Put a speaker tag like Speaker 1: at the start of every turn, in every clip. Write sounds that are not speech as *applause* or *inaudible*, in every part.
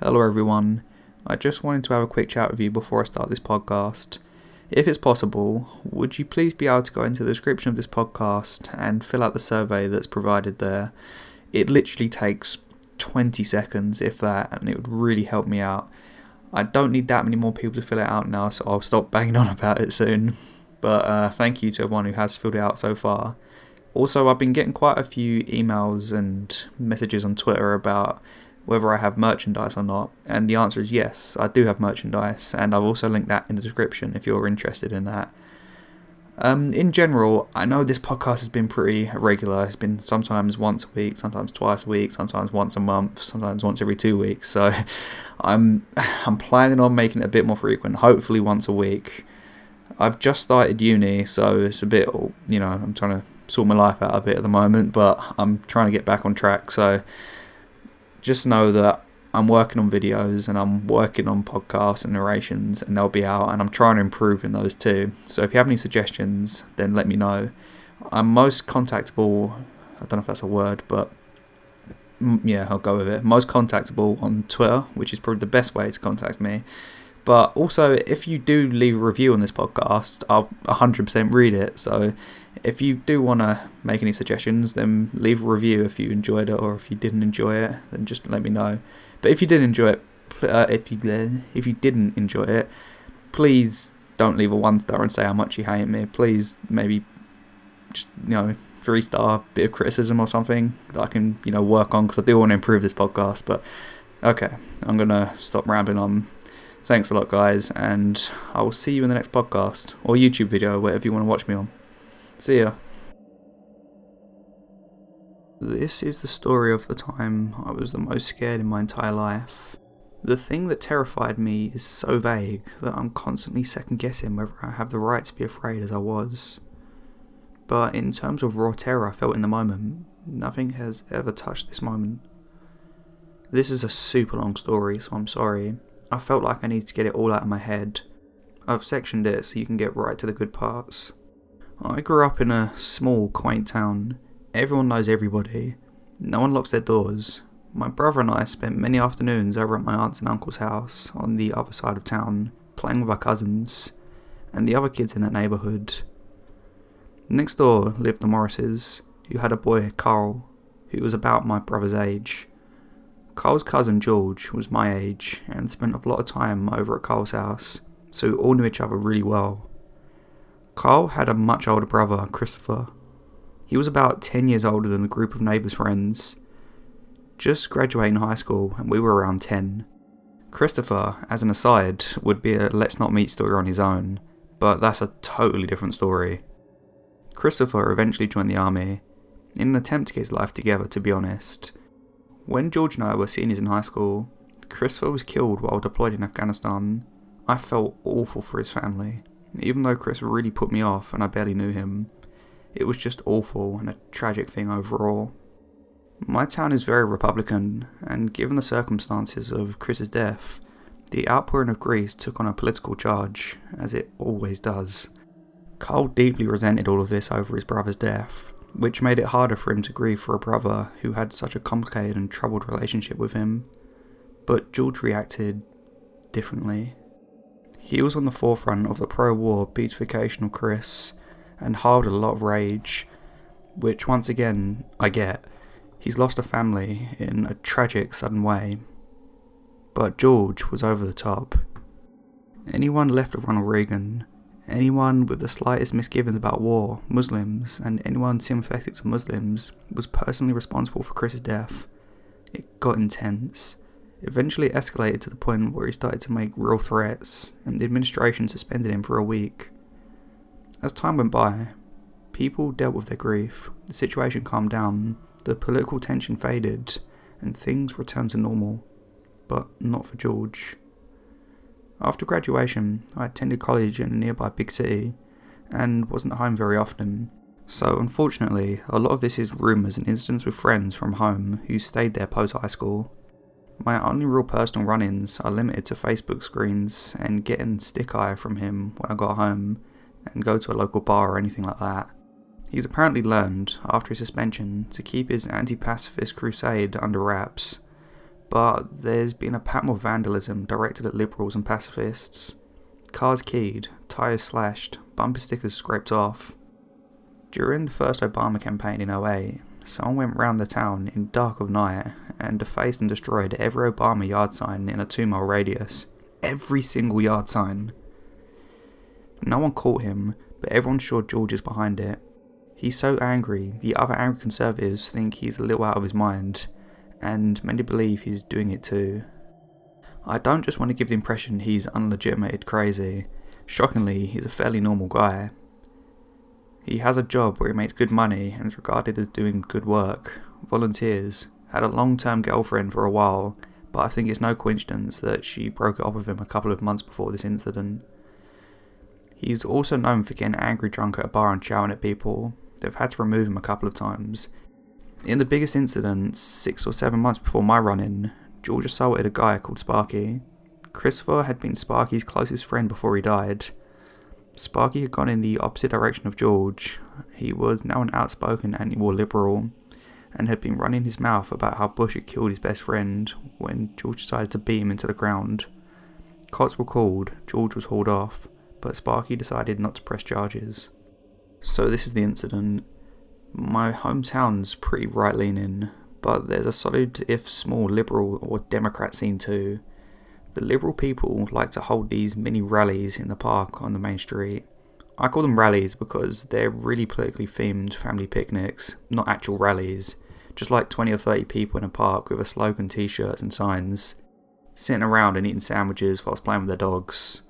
Speaker 1: Hello, everyone. I just wanted to have a quick chat with you before I start this podcast. If it's possible, would you please be able to go into the description of this podcast and fill out the survey that's provided there? It literally takes 20 seconds, if that, and it would really help me out. I don't need that many more people to fill it out now, so I'll stop *laughs* banging on about it soon. But uh, thank you to everyone who has filled it out so far. Also, I've been getting quite a few emails and messages on Twitter about whether I have merchandise or not, and the answer is yes, I do have merchandise, and I've also linked that in the description if you're interested in that. Um, in general, I know this podcast has been pretty irregular. It's been sometimes once a week, sometimes twice a week, sometimes once a month, sometimes once every two weeks. So, *laughs* I'm *sighs* I'm planning on making it a bit more frequent. Hopefully, once a week. I've just started uni, so it's a bit, you know, I'm trying to sort my life out a bit at the moment, but I'm trying to get back on track. So, just know that I'm working on videos and I'm working on podcasts and narrations, and they'll be out, and I'm trying to improve in those too. So if you have any suggestions, then let me know. I'm most contactable. I don't know if that's a word, but mm, yeah, I'll go with it. Most contactable on Twitter, which is probably the best way to contact me. But also, if you do leave a review on this podcast, I'll 100% read it. So if you do want to make any suggestions, then leave a review if you enjoyed it, or if you didn't enjoy it, then just let me know. But if you did enjoy it, uh, if you if you didn't enjoy it, please don't leave a one star and say how much you hate me. Please maybe just you know three star bit of criticism or something that I can you know work on because I do want to improve this podcast. But okay, I'm gonna stop rambling on. Thanks a lot, guys, and I will see you in the next podcast or YouTube video, whatever you want to watch me on. See ya. This is the story of the time I was the most scared in my entire life. The thing that terrified me is so vague that I'm constantly second guessing whether I have the right to be afraid as I was. But in terms of raw terror I felt in the moment, nothing has ever touched this moment. This is a super long story, so I'm sorry. I felt like I needed to get it all out of my head. I've sectioned it so you can get right to the good parts. I grew up in a small, quaint town. Everyone knows everybody. No one locks their doors. My brother and I spent many afternoons over at my aunt's and uncle's house on the other side of town, playing with our cousins and the other kids in that neighbourhood. Next door lived the Morrises, who had a boy, Carl, who was about my brother's age. Carl's cousin George was my age and spent a lot of time over at Carl's house, so we all knew each other really well. Carl had a much older brother, Christopher. He was about 10 years older than the group of neighbours' friends. Just graduating high school, and we were around 10. Christopher, as an aside, would be a let's not meet story on his own, but that's a totally different story. Christopher eventually joined the army, in an attempt to get his life together, to be honest. When George and I were seniors in high school, Christopher was killed while deployed in Afghanistan. I felt awful for his family. Even though Chris really put me off and I barely knew him, it was just awful and a tragic thing overall. My town is very Republican, and given the circumstances of Chris's death, the outpouring of grief took on a political charge, as it always does. Carl deeply resented all of this over his brother's death, which made it harder for him to grieve for a brother who had such a complicated and troubled relationship with him. But George reacted differently. He was on the forefront of the pro war beatification of Chris and harbored a lot of rage, which once again I get. He's lost a family in a tragic, sudden way. But George was over the top. Anyone left of Ronald Reagan, anyone with the slightest misgivings about war, Muslims, and anyone sympathetic to Muslims was personally responsible for Chris's death. It got intense eventually escalated to the point where he started to make real threats, and the administration suspended him for a week. As time went by, people dealt with their grief, the situation calmed down, the political tension faded, and things returned to normal. But not for George. After graduation, I attended college in a nearby big city and wasn't home very often. So, unfortunately, a lot of this is rumours and incidents with friends from home who stayed there post high school my only real personal run ins are limited to Facebook screens and getting stick eye from him when I got home and go to a local bar or anything like that. He's apparently learned, after his suspension, to keep his anti pacifist crusade under wraps, but there's been a pattern of vandalism directed at liberals and pacifists. Cars keyed, tyres slashed, bumper stickers scraped off. During the first Obama campaign in 08, someone went round the town in dark of night and defaced and destroyed every Obama yard sign in a two mile radius. Every single yard sign. No one caught him, but everyone's sure George is behind it. He's so angry, the other angry conservatives think he's a little out of his mind, and many believe he's doing it too. I don't just want to give the impression he's unlegitimated crazy. Shockingly, he's a fairly normal guy. He has a job where he makes good money and is regarded as doing good work, volunteers, had a long term girlfriend for a while, but I think it's no coincidence that she broke it off with him a couple of months before this incident. He's also known for getting angry drunk at a bar and shouting at people. They've had to remove him a couple of times. In the biggest incident, six or seven months before my run in, George assaulted a guy called Sparky. Christopher had been Sparky's closest friend before he died. Sparky had gone in the opposite direction of George. He was now an outspoken anti war liberal and had been running his mouth about how Bush had killed his best friend when George decided to beat him into the ground. Cops were called, George was hauled off, but Sparky decided not to press charges. So, this is the incident. My hometown's pretty right leaning, but there's a solid, if small, liberal or Democrat scene too. The liberal people like to hold these mini rallies in the park on the main street. I call them rallies because they're really politically themed family picnics, not actual rallies. Just like 20 or 30 people in a park with a slogan t shirts and signs, sitting around and eating sandwiches whilst playing with their dogs.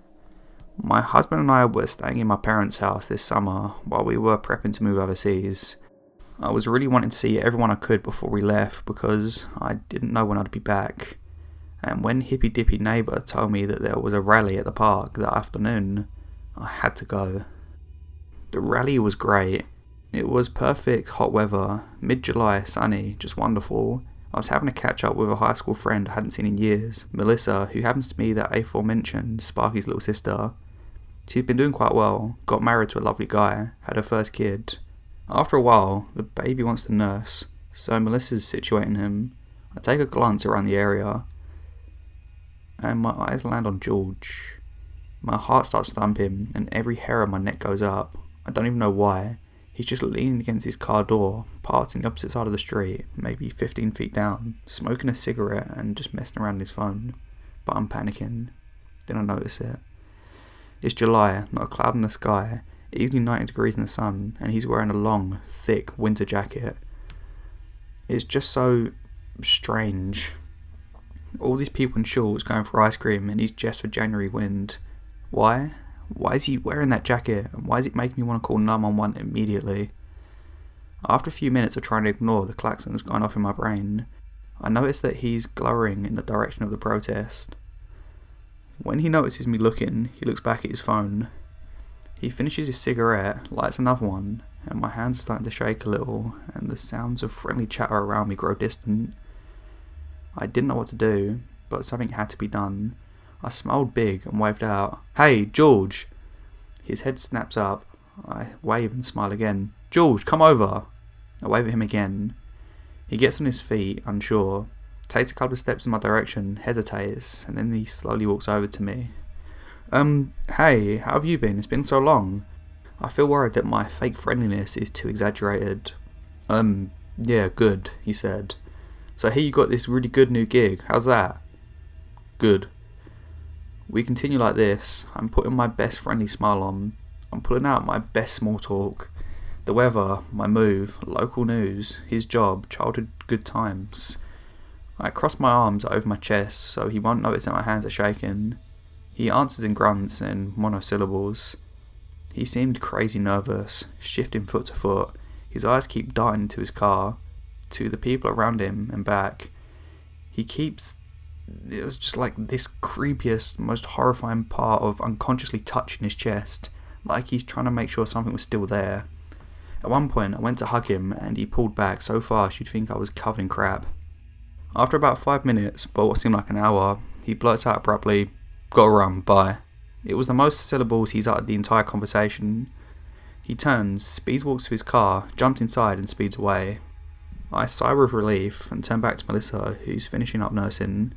Speaker 1: My husband and I were staying in my parents' house this summer while we were prepping to move overseas. I was really wanting to see everyone I could before we left because I didn't know when I'd be back. And when Hippy Dippy Neighbour told me that there was a rally at the park that afternoon, I had to go. The rally was great. It was perfect hot weather, mid July, sunny, just wonderful. I was having a catch up with a high school friend I hadn't seen in years, Melissa, who happens to be that aforementioned Sparky's little sister. She'd been doing quite well, got married to a lovely guy, had her first kid, after a while, the baby wants to nurse, so Melissa's situating him. I take a glance around the area, and my eyes land on George. My heart starts thumping, and every hair on my neck goes up. I don't even know why. He's just leaning against his car door, parked on the opposite side of the street, maybe 15 feet down, smoking a cigarette and just messing around his phone. But I'm panicking. Then I notice it. It's July, not a cloud in the sky, easily 90 degrees in the sun, and he's wearing a long, thick winter jacket. It's just so strange. All these people in shorts going for ice cream, and he's just for January wind. Why? Why is he wearing that jacket, and why is it making me want to call 911 immediately? After a few minutes of trying to ignore the klaxons going off in my brain, I notice that he's glowering in the direction of the protest. When he notices me looking, he looks back at his phone he finishes his cigarette, lights another one, and my hands are starting to shake a little, and the sounds of friendly chatter around me grow distant. I didn't know what to do, but something had to be done. I smiled big and waved out, Hey, George! His head snaps up. I wave and smile again. George, come over! I wave at him again. He gets on his feet, unsure, takes a couple of steps in my direction, hesitates, and then he slowly walks over to me. Um, hey, how have you been? It's been so long. I feel worried that my fake friendliness is too exaggerated. Um, yeah, good, he said. So here you got this really good new gig. How's that? Good. We continue like this. I'm putting my best friendly smile on. I'm pulling out my best small talk. The weather, my move, local news, his job, childhood good times. I cross my arms over my chest so he won't notice that my hands are shaking. He answers in grunts and monosyllables. He seemed crazy nervous, shifting foot to foot. His eyes keep darting to his car, to the people around him, and back. He keeps. It was just like this creepiest, most horrifying part of unconsciously touching his chest, like he's trying to make sure something was still there. At one point, I went to hug him, and he pulled back so fast you'd think I was covered in crap. After about five minutes, but what seemed like an hour, he blurts out abruptly, Gotta run, bye. It was the most syllables he's uttered the entire conversation. He turns, Speeds walks to his car, jumps inside, and speeds away. I sigh with relief and turn back to Melissa, who's finishing up nursing.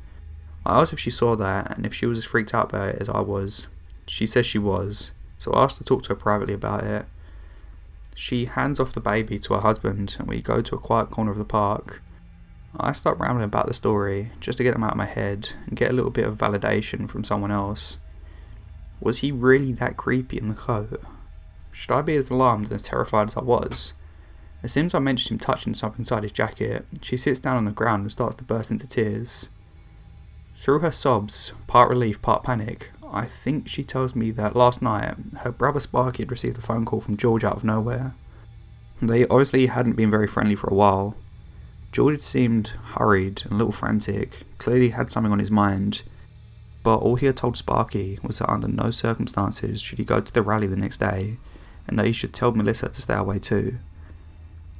Speaker 1: I asked if she saw that and if she was as freaked out by it as I was. She says she was, so I asked to talk to her privately about it. She hands off the baby to her husband and we go to a quiet corner of the park. I start rambling about the story just to get them out of my head and get a little bit of validation from someone else. Was he really that creepy in the coat? Should I be as alarmed and as terrified as I was? As soon as I mention him touching something inside his jacket, she sits down on the ground and starts to burst into tears. Through her sobs, part relief, part panic, I think she tells me that last night her brother Sparky had received a phone call from George out of nowhere. They obviously hadn't been very friendly for a while. George seemed hurried and a little frantic, clearly had something on his mind, but all he had told Sparky was that under no circumstances should he go to the rally the next day, and that he should tell Melissa to stay away too.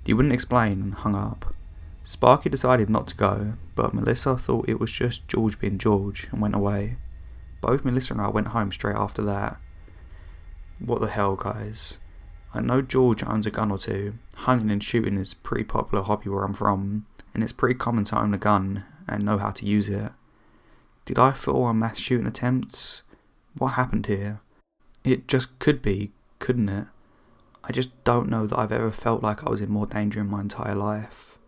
Speaker 1: He wouldn't explain and hung up. Sparky decided not to go, but Melissa thought it was just George being George and went away. Both Melissa and I went home straight after that. What the hell, guys? I know George owns a gun or two. Hunting and shooting is a pretty popular hobby where I'm from, and it's pretty common to own a gun and know how to use it. Did I fall on mass shooting attempts? What happened here? It just could be, couldn't it? I just don't know that I've ever felt like I was in more danger in my entire life.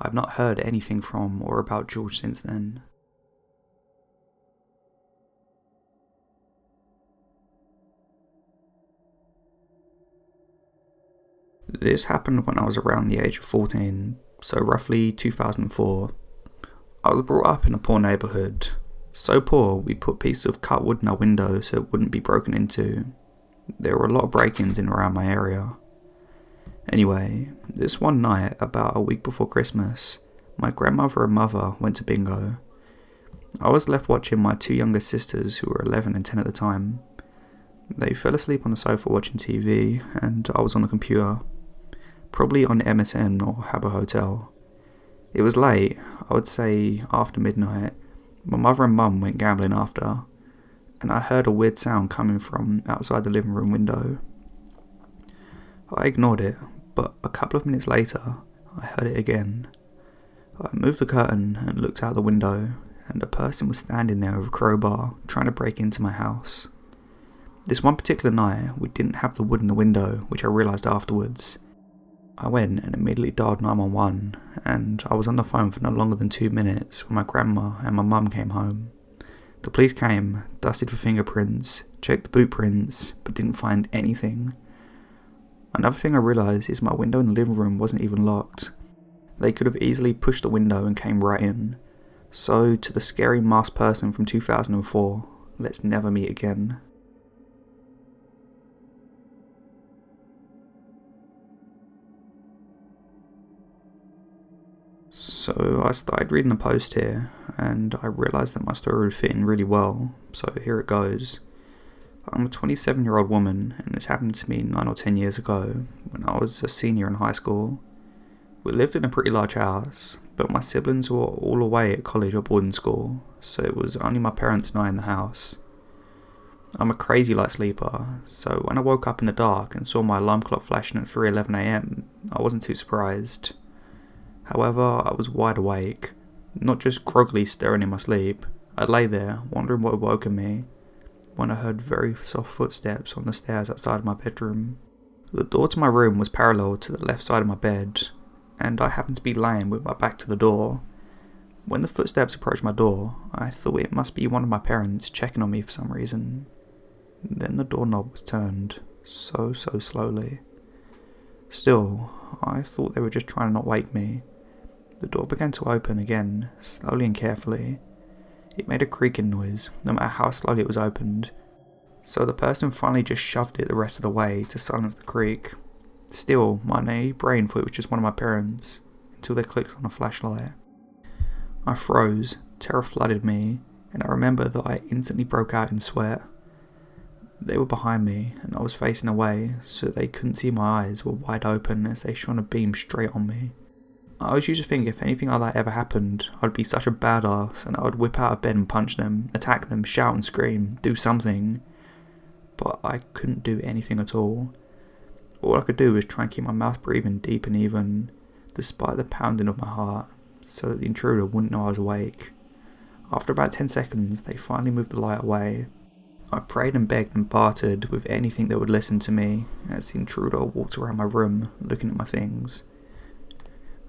Speaker 1: I've not heard anything from or about George since then. This happened when I was around the age of 14, so roughly 2004. I was brought up in a poor neighbourhood. So poor, we put pieces of cut wood in our window so it wouldn't be broken into, there were a lot of break ins in around my area. Anyway, this one night, about a week before Christmas, my grandmother and mother went to bingo. I was left watching my two younger sisters, who were 11 and 10 at the time. They fell asleep on the sofa watching TV, and I was on the computer, probably on MSN or Habbo Hotel. It was late, I would say after midnight. My mother and mum went gambling after, and I heard a weird sound coming from outside the living room window. I ignored it, but a couple of minutes later, I heard it again. I moved the curtain and looked out the window, and a person was standing there with a crowbar trying to break into my house. This one particular night, we didn't have the wood in the window, which I realised afterwards. I went and immediately dialed 911, and I was on the phone for no longer than two minutes when my grandma and my mum came home. The police came, dusted for fingerprints, checked the boot prints, but didn't find anything. Another thing I realised is my window in the living room wasn't even locked. They could have easily pushed the window and came right in. So, to the scary masked person from 2004, let's never meet again. So I started reading the post here, and I realised that my story would fit in really well, so here it goes. I'm a 27 year old woman, and this happened to me 9 or 10 years ago when I was a senior in high school. We lived in a pretty large house, but my siblings were all away at college or boarding school, so it was only my parents and I in the house. I'm a crazy light sleeper, so when I woke up in the dark and saw my alarm clock flashing at 3:11am, I wasn't too surprised. However, I was wide awake, not just groggily stirring in my sleep. I lay there, wondering what had woken me, when I heard very soft footsteps on the stairs outside my bedroom. The door to my room was parallel to the left side of my bed, and I happened to be lying with my back to the door. When the footsteps approached my door, I thought it must be one of my parents checking on me for some reason. Then the doorknob was turned, so, so slowly. Still, I thought they were just trying to not wake me. The door began to open again, slowly and carefully. It made a creaking noise, no matter how slowly it was opened, so the person finally just shoved it the rest of the way to silence the creak. Still, my naive brain thought it was just one of my parents, until they clicked on a flashlight. I froze, terror flooded me, and I remember that I instantly broke out in sweat. They were behind me, and I was facing away, so they couldn't see my eyes were wide open as they shone a beam straight on me. I always used to think if anything like that ever happened, I'd be such a badass and I would whip out of bed and punch them, attack them, shout and scream, do something. But I couldn't do anything at all. All I could do was try and keep my mouth breathing deep and even. despite the pounding of my heart, so that the intruder wouldn't know I was awake. After about 10 seconds, they finally moved the light away. I prayed and begged and bartered with anything that would listen to me as the intruder walked around my room looking at my things.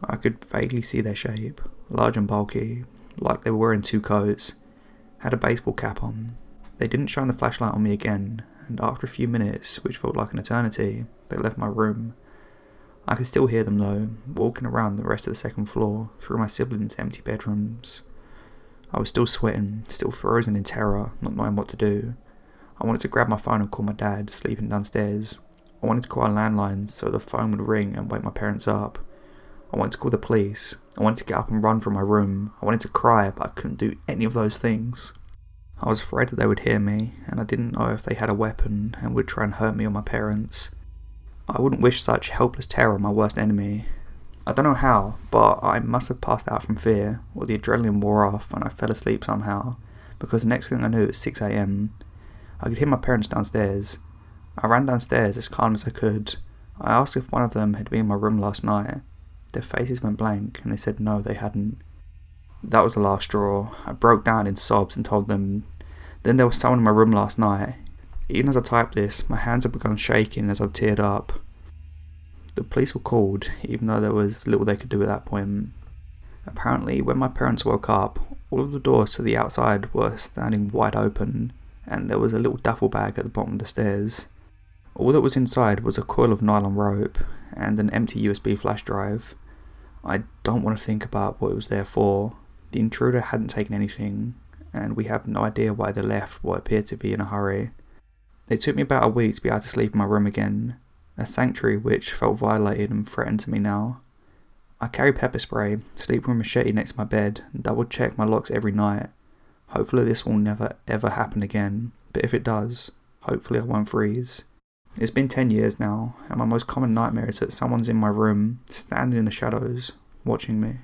Speaker 1: I could vaguely see their shape, large and bulky, like they were wearing two coats, had a baseball cap on. They didn't shine the flashlight on me again, and after a few minutes, which felt like an eternity, they left my room. I could still hear them though, walking around the rest of the second floor, through my siblings' empty bedrooms. I was still sweating, still frozen in terror, not knowing what to do. I wanted to grab my phone and call my dad, sleeping downstairs. I wanted to call our landlines so the phone would ring and wake my parents up. I wanted to call the police. I wanted to get up and run from my room. I wanted to cry, but I couldn't do any of those things. I was afraid that they would hear me, and I didn't know if they had a weapon and would try and hurt me or my parents. I wouldn't wish such helpless terror on my worst enemy. I don't know how, but I must have passed out from fear, or the adrenaline wore off and I fell asleep somehow, because the next thing I knew it was 6am. I could hear my parents downstairs. I ran downstairs as calm as I could. I asked if one of them had been in my room last night, their faces went blank, and they said no, they hadn't. That was the last straw. I broke down in sobs and told them. Then there was someone in my room last night. Even as I typed this, my hands had begun shaking as I've teared up. The police were called, even though there was little they could do at that point. Apparently, when my parents woke up, all of the doors to the outside were standing wide open, and there was a little duffel bag at the bottom of the stairs. All that was inside was a coil of nylon rope and an empty USB flash drive. I don't want to think about what it was there for. The intruder hadn't taken anything, and we have no idea why they left what appeared to be in a hurry. It took me about a week to be able to sleep in my room again, a sanctuary which felt violated and threatened to me now. I carry pepper spray, sleep with a machete next to my bed, and double check my locks every night. Hopefully, this will never ever happen again, but if it does, hopefully, I won't freeze. It's been 10 years now, and my most common nightmare is that someone's in my room, standing in the shadows, watching me.